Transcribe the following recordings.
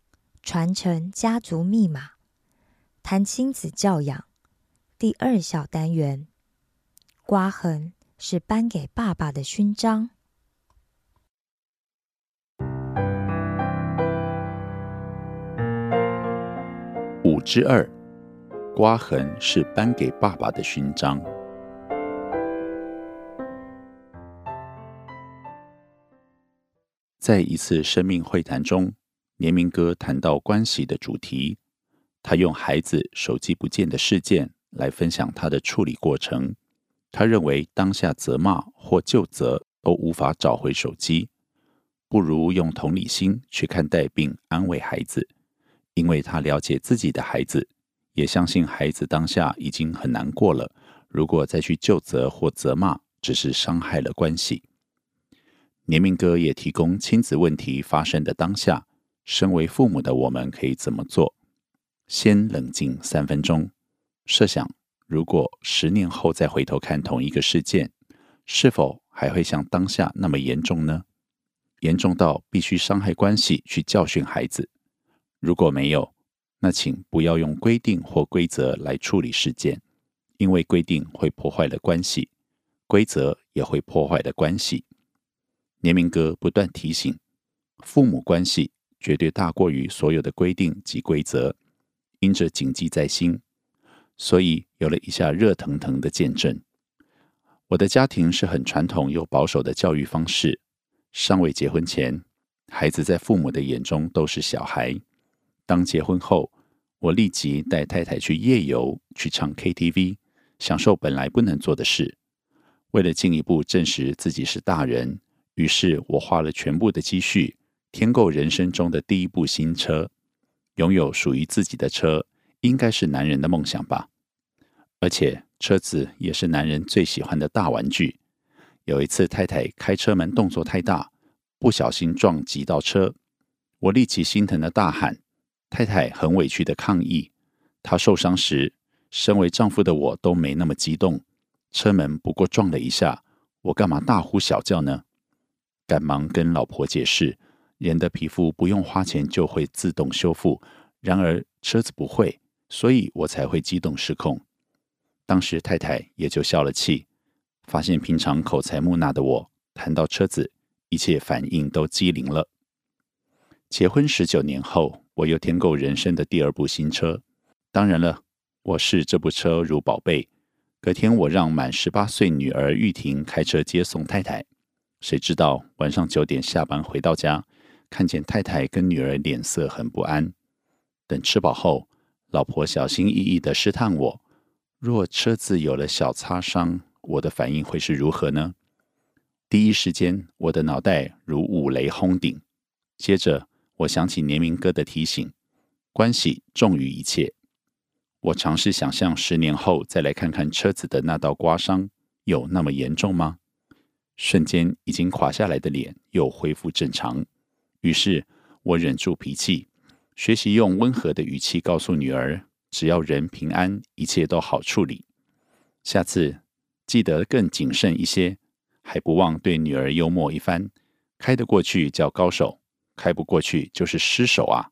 传承家族密码”，谈亲子教养。第二小单元“刮痕是颁给爸爸的勋章”。五之二，刮痕是颁给爸爸的勋章。在一次生命会谈中，年明哥谈到关系的主题，他用孩子手机不见的事件来分享他的处理过程。他认为当下责骂或就责都无法找回手机，不如用同理心去看待并安慰孩子，因为他了解自己的孩子，也相信孩子当下已经很难过了。如果再去就责或责骂，只是伤害了关系。年明哥也提供亲子问题发生的当下，身为父母的我们可以怎么做？先冷静三分钟，设想如果十年后再回头看同一个事件，是否还会像当下那么严重呢？严重到必须伤害关系去教训孩子？如果没有，那请不要用规定或规则来处理事件，因为规定会破坏了关系，规则也会破坏了关系。年明哥不断提醒，父母关系绝对大过于所有的规定及规则，因着谨记在心，所以有了一下热腾腾的见证。我的家庭是很传统又保守的教育方式，尚未结婚前，孩子在父母的眼中都是小孩；当结婚后，我立即带太太去夜游，去唱 KTV，享受本来不能做的事。为了进一步证实自己是大人。于是我花了全部的积蓄，添购人生中的第一部新车。拥有属于自己的车，应该是男人的梦想吧？而且车子也是男人最喜欢的大玩具。有一次，太太开车门动作太大，不小心撞击到车，我立即心疼的大喊，太太很委屈的抗议。她受伤时，身为丈夫的我都没那么激动。车门不过撞了一下，我干嘛大呼小叫呢？赶忙跟老婆解释，人的皮肤不用花钱就会自动修复，然而车子不会，所以我才会激动失控。当时太太也就消了气，发现平常口才木讷的我，谈到车子，一切反应都机灵了。结婚十九年后，我又添购人生的第二部新车，当然了，我视这部车如宝贝。隔天，我让满十八岁女儿玉婷开车接送太太。谁知道晚上九点下班回到家，看见太太跟女儿脸色很不安。等吃饱后，老婆小心翼翼的试探我：若车子有了小擦伤，我的反应会是如何呢？第一时间，我的脑袋如五雷轰顶。接着，我想起年明哥的提醒：关系重于一切。我尝试想象十年后再来看看车子的那道刮伤，有那么严重吗？瞬间，已经垮下来的脸又恢复正常。于是我忍住脾气。学习用温和的语气告诉女儿：“只要人平安，一切都好处理。下次记得更谨慎一些，还不忘对女儿幽默一番。开得过去叫高手，开不过去就是失手啊！”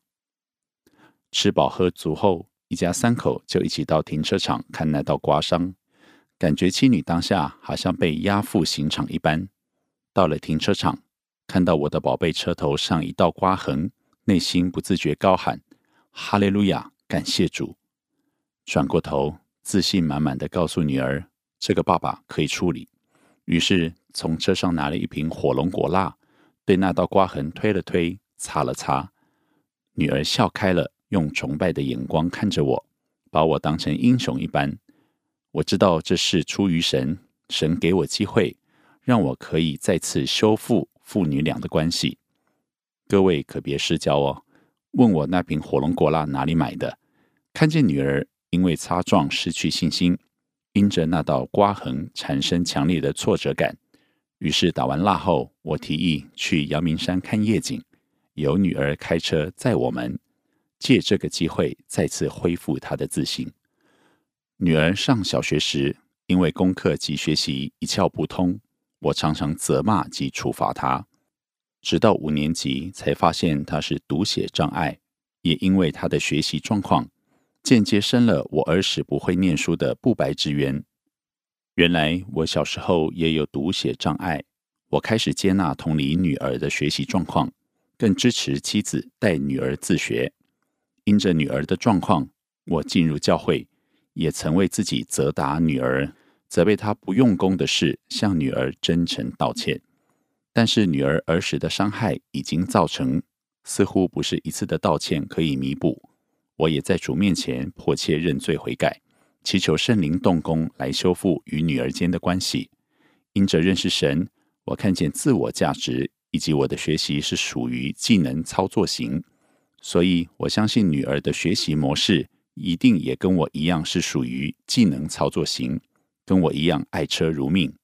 吃饱喝足后，一家三口就一起到停车场看那道刮伤，感觉妻女当下好像被押赴刑场一般。到了停车场，看到我的宝贝车头上一道刮痕。内心不自觉高喊：“哈利路亚，感谢主！”转过头，自信满满的告诉女儿：“这个爸爸可以处理。”于是从车上拿了一瓶火龙果蜡，对那道刮痕推了推，擦了擦。女儿笑开了，用崇拜的眼光看着我，把我当成英雄一般。我知道这是出于神，神给我机会，让我可以再次修复父女俩的关系。各位可别失焦哦！问我那瓶火龙果蜡哪里买的？看见女儿因为擦撞失去信心，因着那道刮痕产生强烈的挫折感，于是打完蜡后，我提议去阳明山看夜景，由女儿开车载我们，借这个机会再次恢复她的自信。女儿上小学时，因为功课及学习一窍不通，我常常责骂及处罚他。直到五年级才发现他是读写障碍，也因为他的学习状况，间接生了我儿时不会念书的不白之冤。原来我小时候也有读写障碍，我开始接纳同理女儿的学习状况，更支持妻子带女儿自学。因着女儿的状况，我进入教会，也曾为自己责打女儿、责备他不用功的事，向女儿真诚道歉。但是女儿儿时的伤害已经造成，似乎不是一次的道歉可以弥补。我也在主面前迫切认罪悔改，祈求圣灵动工来修复与女儿间的关系。因着认识神，我看见自我价值以及我的学习是属于技能操作型，所以我相信女儿的学习模式一定也跟我一样是属于技能操作型，跟我一样爱车如命。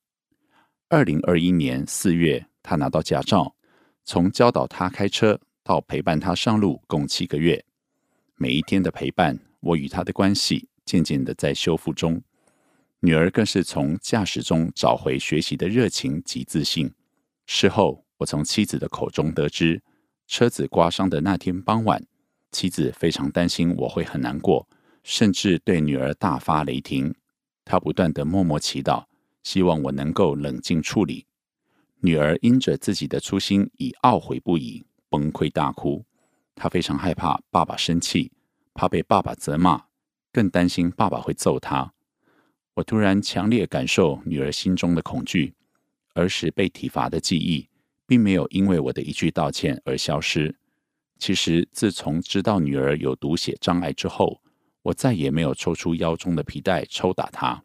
二零二一年四月。他拿到驾照，从教导他开车到陪伴他上路，共七个月。每一天的陪伴，我与他的关系渐渐的在修复中。女儿更是从驾驶中找回学习的热情及自信。事后，我从妻子的口中得知，车子刮伤的那天傍晚，妻子非常担心我会很难过，甚至对女儿大发雷霆。她不断的默默祈祷，希望我能够冷静处理。女儿因着自己的粗心，已懊悔不已，崩溃大哭。她非常害怕爸爸生气，怕被爸爸责骂，更担心爸爸会揍她。我突然强烈感受女儿心中的恐惧，儿时被体罚的记忆，并没有因为我的一句道歉而消失。其实，自从知道女儿有读写障碍之后，我再也没有抽出腰中的皮带抽打他。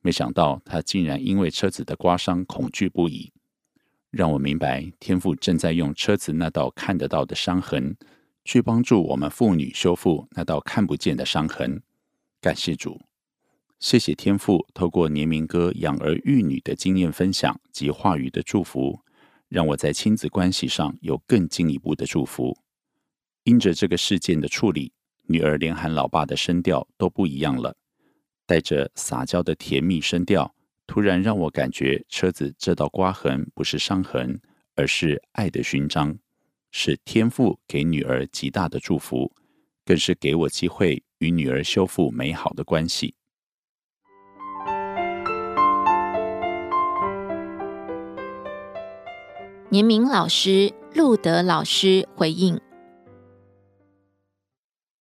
没想到他竟然因为车子的刮伤恐惧不已。让我明白，天父正在用车子那道看得到的伤痕，去帮助我们妇女修复那道看不见的伤痕。感谢主，谢谢天父透过年明哥养儿育女的经验分享及话语的祝福，让我在亲子关系上有更进一步的祝福。因着这个事件的处理，女儿连喊老爸的声调都不一样了，带着撒娇的甜蜜声调。突然让我感觉车子这道刮痕不是伤痕，而是爱的勋章，是天父给女儿极大的祝福，更是给我机会与女儿修复美好的关系。年明老师、路德老师回应：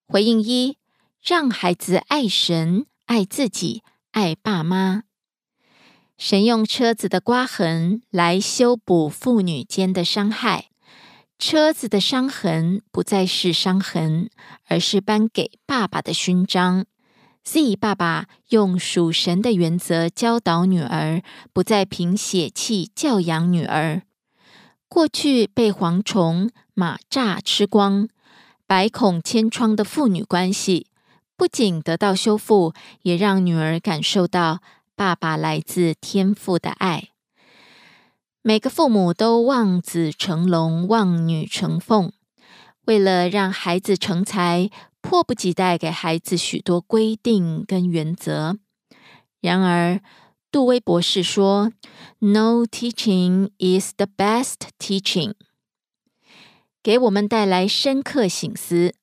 回应一，让孩子爱神、爱自己、爱爸妈。神用车子的刮痕来修补父女间的伤害，车子的伤痕不再是伤痕，而是颁给爸爸的勋章。Z 爸爸用属神的原则教导女儿，不再凭血气教养女儿。过去被蝗虫、马蚱吃光、百孔千疮的父女关系，不仅得到修复，也让女儿感受到爸爸来自天父的爱。每个父母都望子成龙，望女成凤，为了让孩子成才，迫不及待给孩子许多规定跟原则。然而，杜威博士说：“No teaching is the best teaching。”给我们带来深刻醒思。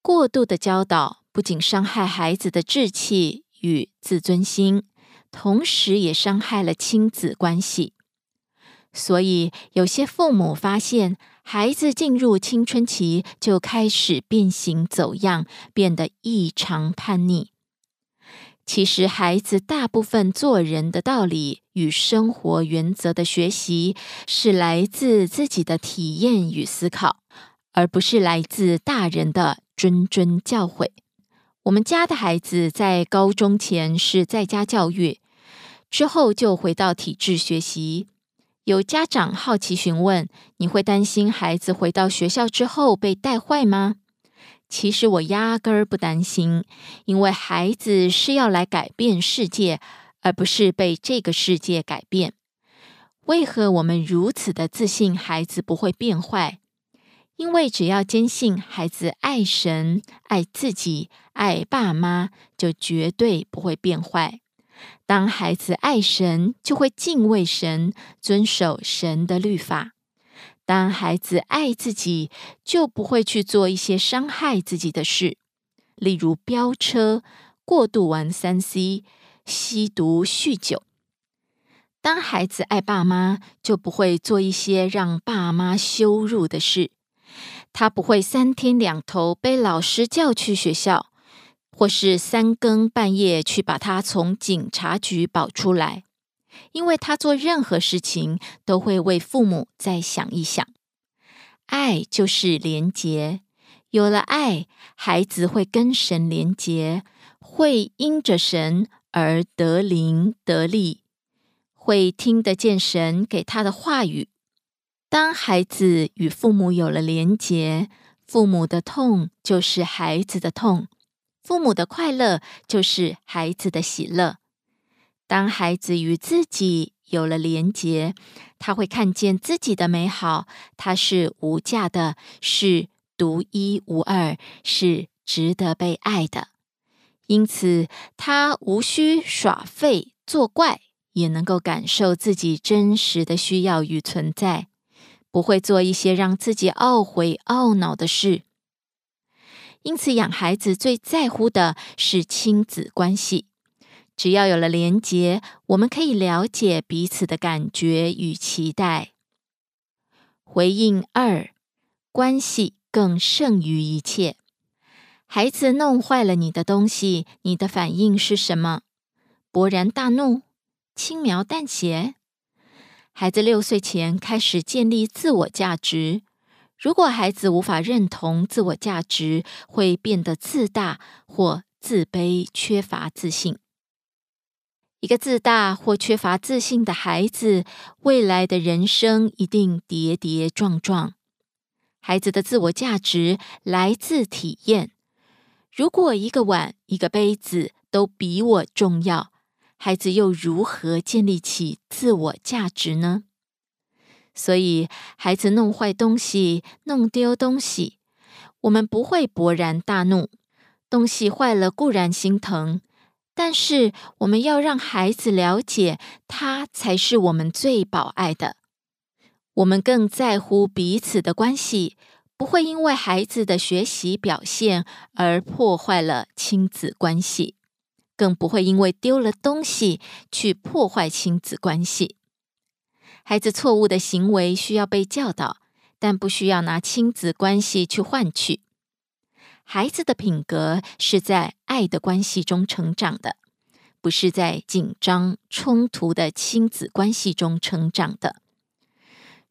过度的教导不仅伤害孩子的志气与自尊心，同时也伤害了亲子关系。所以，有些父母发现孩子进入青春期就开始变形走样，变得异常叛逆。其实，孩子大部分做人的道理与生活原则的学习，是来自自己的体验与思考，而不是来自大人的谆谆教诲。我们家的孩子在高中前是在家教育，之后就回到体制学习。有家长好奇询问：“你会担心孩子回到学校之后被带坏吗？”其实我压根儿不担心，因为孩子是要来改变世界，而不是被这个世界改变。为何我们如此的自信孩子不会变坏？因为只要坚信孩子爱神、爱自己、爱爸妈，就绝对不会变坏。当孩子爱神，就会敬畏神，遵守神的律法；当孩子爱自己，就不会去做一些伤害自己的事，例如飙车、过度玩三 C、吸毒、酗酒。当孩子爱爸妈，就不会做一些让爸妈羞辱的事，他不会三天两头被老师叫去学校。或是三更半夜去把他从警察局保出来，因为他做任何事情都会为父母再想一想。爱就是连结，有了爱，孩子会跟神连结，会因着神而得灵得力，会听得见神给他的话语。当孩子与父母有了连结，父母的痛就是孩子的痛。父母的快乐就是孩子的喜乐。当孩子与自己有了连结，他会看见自己的美好，他是无价的，是独一无二，是值得被爱的。因此，他无需耍废作怪，也能够感受自己真实的需要与存在，不会做一些让自己懊悔懊恼的事。因此，养孩子最在乎的是亲子关系。只要有了连结，我们可以了解彼此的感觉与期待。回应二，关系更胜于一切。孩子弄坏了你的东西，你的反应是什么？勃然大怒？轻描淡写？孩子六岁前开始建立自我价值。如果孩子无法认同自我价值，会变得自大或自卑，缺乏自信。一个自大或缺乏自信的孩子，未来的人生一定跌跌撞撞。孩子的自我价值来自体验。如果一个碗、一个杯子都比我重要，孩子又如何建立起自我价值呢？所以，孩子弄坏东西、弄丢东西，我们不会勃然大怒。东西坏了固然心疼，但是我们要让孩子了解，他才是我们最宝爱的。我们更在乎彼此的关系，不会因为孩子的学习表现而破坏了亲子关系，更不会因为丢了东西去破坏亲子关系。孩子错误的行为需要被教导，但不需要拿亲子关系去换取。孩子的品格是在爱的关系中成长的，不是在紧张冲突的亲子关系中成长的。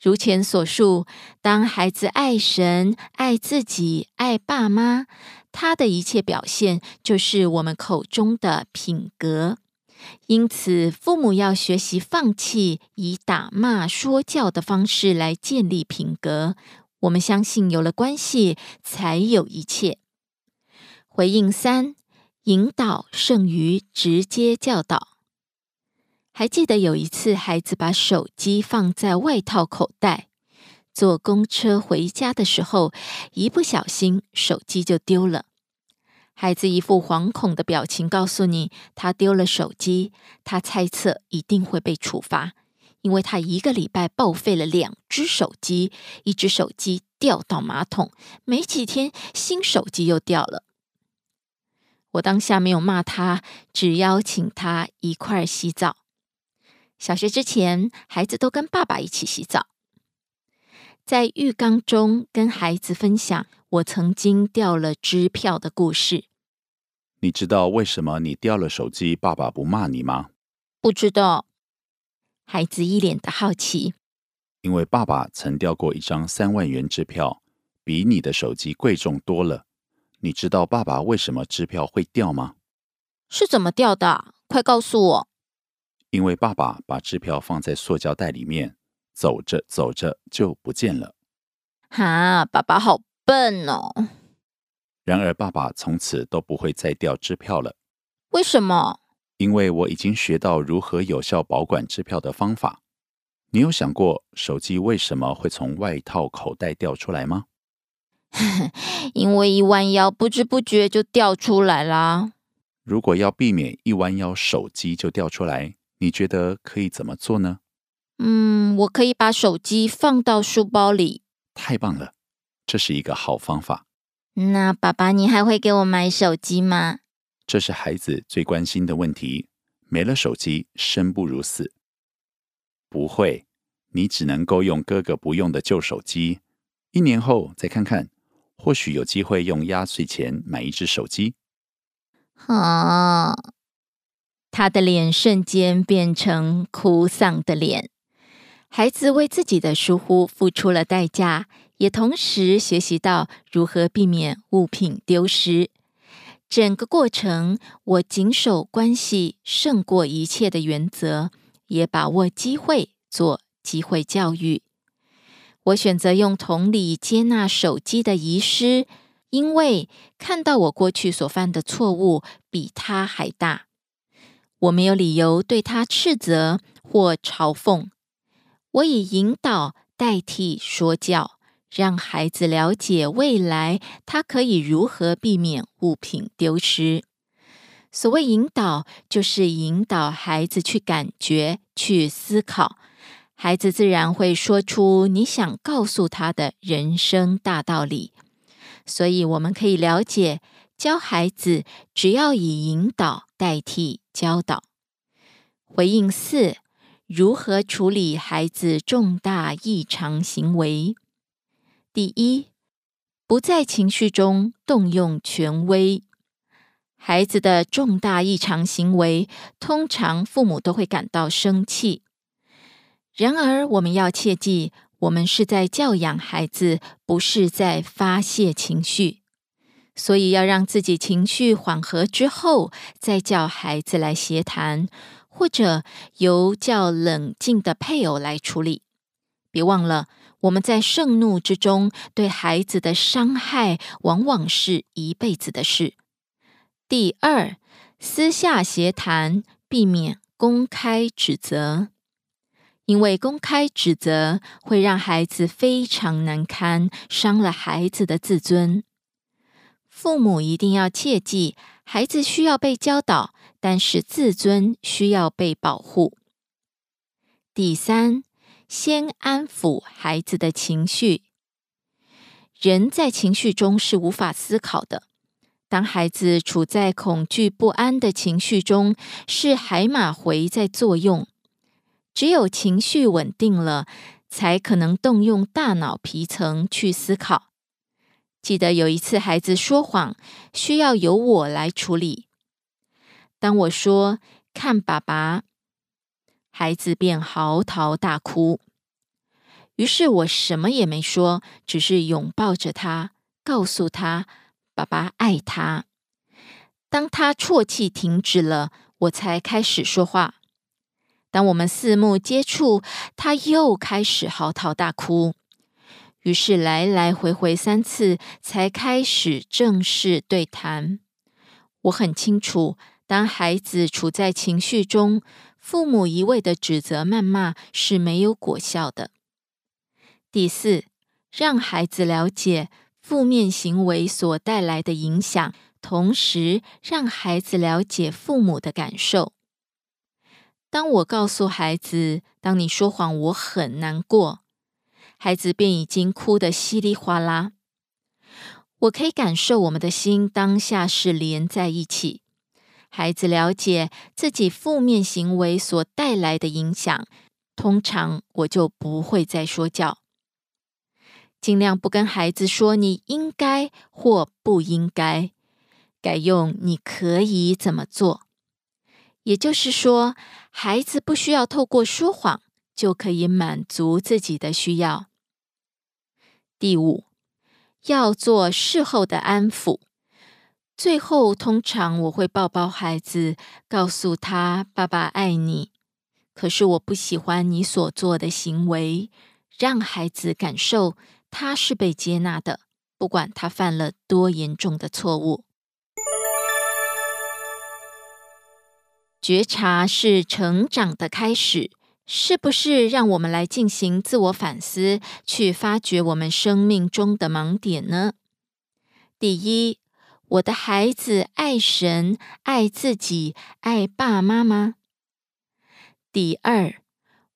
如前所述，当孩子爱神、爱自己、爱爸妈，他的一切表现就是我们口中的品格。因此，父母要学习放弃以打骂、说教的方式来建立品格。我们相信，有了关系，才有一切。回应三：引导胜于直接教导。还记得有一次，孩子把手机放在外套口袋，坐公车回家的时候，一不小心手机就丢了。孩子一副惶恐的表情，告诉你他丢了手机。他猜测一定会被处罚，因为他一个礼拜报废了两只手机，一只手机掉到马桶，没几天新手机又掉了。我当下没有骂他，只邀请他一块洗澡。小学之前，孩子都跟爸爸一起洗澡，在浴缸中跟孩子分享我曾经掉了支票的故事。你知道为什么你掉了手机，爸爸不骂你吗？不知道。孩子一脸的好奇。因为爸爸曾掉过一张三万元支票，比你的手机贵重多了。你知道爸爸为什么支票会掉吗？是怎么掉的？快告诉我。因为爸爸把支票放在塑胶袋里面，走着走着就不见了。哈，爸爸好笨哦！然而，爸爸从此都不会再掉支票了。为什么？因为我已经学到如何有效保管支票的方法。你有想过手机为什么会从外套口袋掉出来吗？因为一弯腰，不知不觉就掉出来啦。如果要避免一弯腰手机就掉出来，你觉得可以怎么做呢？嗯，我可以把手机放到书包里。太棒了，这是一个好方法。那爸爸，你还会给我买手机吗？这是孩子最关心的问题。没了手机，生不如死。不会，你只能够用哥哥不用的旧手机。一年后再看看，或许有机会用压岁钱买一只手机。啊！他的脸瞬间变成哭丧的脸。孩子为自己的疏忽付出了代价，也同时学习到如何避免物品丢失。整个过程，我谨守关系胜过一切的原则，也把握机会做机会教育。我选择用同理接纳手机的遗失，因为看到我过去所犯的错误比他还大。我没有理由对他斥责或嘲讽，我以引导代替说教，让孩子了解未来他可以如何避免物品丢失。所谓引导，就是引导孩子去感觉、去思考，孩子自然会说出你想告诉他的人生大道理。所以，我们可以了解。教孩子只要以引导代替教导。回应四：如何处理孩子重大异常行为？第一，不在情绪中动用权威。孩子的重大异常行为，通常父母都会感到生气。然而，我们要切记，我们是在教养孩子，不是在发泄情绪。所以要让自己情绪缓和之后，再叫孩子来协谈，或者由较冷静的配偶来处理。别忘了，我们在盛怒之中对孩子的伤害，往往是一辈子的事。第二，私下协谈，避免公开指责，因为公开指责会让孩子非常难堪，伤了孩子的自尊。父母一定要切记，孩子需要被教导，但是自尊需要被保护。第三，先安抚孩子的情绪。人在情绪中是无法思考的。当孩子处在恐惧不安的情绪中，是海马回在作用。只有情绪稳定了，才可能动用大脑皮层去思考。记得有一次，孩子说谎，需要由我来处理。当我说“看爸爸”，孩子便嚎啕大哭。于是我什么也没说，只是拥抱着他，告诉他爸爸爱他。当他啜泣停止了，我才开始说话。当我们四目接触，他又开始嚎啕大哭。于是来来回回三次，才开始正式对谈。我很清楚，当孩子处在情绪中，父母一味的指责、谩骂是没有果效的。第四，让孩子了解负面行为所带来的影响，同时让孩子了解父母的感受。当我告诉孩子：“当你说谎，我很难过。”孩子便已经哭得稀里哗啦。我可以感受我们的心当下是连在一起。孩子了解自己负面行为所带来的影响，通常我就不会再说教，尽量不跟孩子说你应该或不应该，改用你可以怎么做。也就是说，孩子不需要透过说谎就可以满足自己的需要。第五，要做事后的安抚。最后，通常我会抱抱孩子，告诉他：“爸爸爱你。”可是我不喜欢你所做的行为，让孩子感受他是被接纳的，不管他犯了多严重的错误。觉察是成长的开始，是不是让我们来进行自我反思，去发掘我们生命中的盲点呢？第一，我的孩子爱神、爱自己、爱爸妈妈。第二，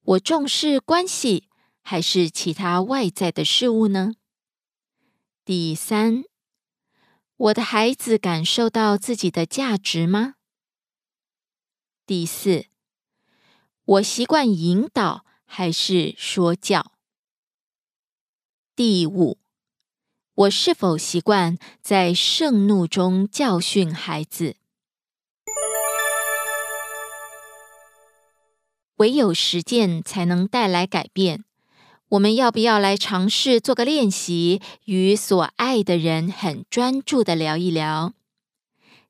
我重视关系还是其他外在的事物呢？第三，我的孩子感受到自己的价值吗？第四，我习惯引导还是说教？第五，我是否习惯在盛怒中教训孩子？唯有实践才能带来改变。我们要不要来尝试做个练习，与所爱的人很专注的聊一聊？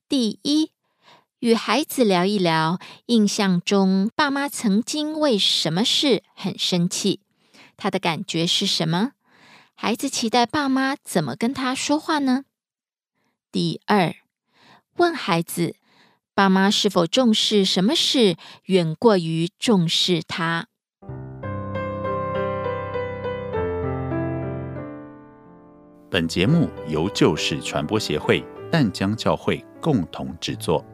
第一。与孩子聊一聊，印象中爸妈曾经为什么事很生气？他的感觉是什么？孩子期待爸妈怎么跟他说话呢？第二，问孩子，爸妈是否重视什么事，远过于重视他？本节目由旧事传播协会淡江教会共同制作。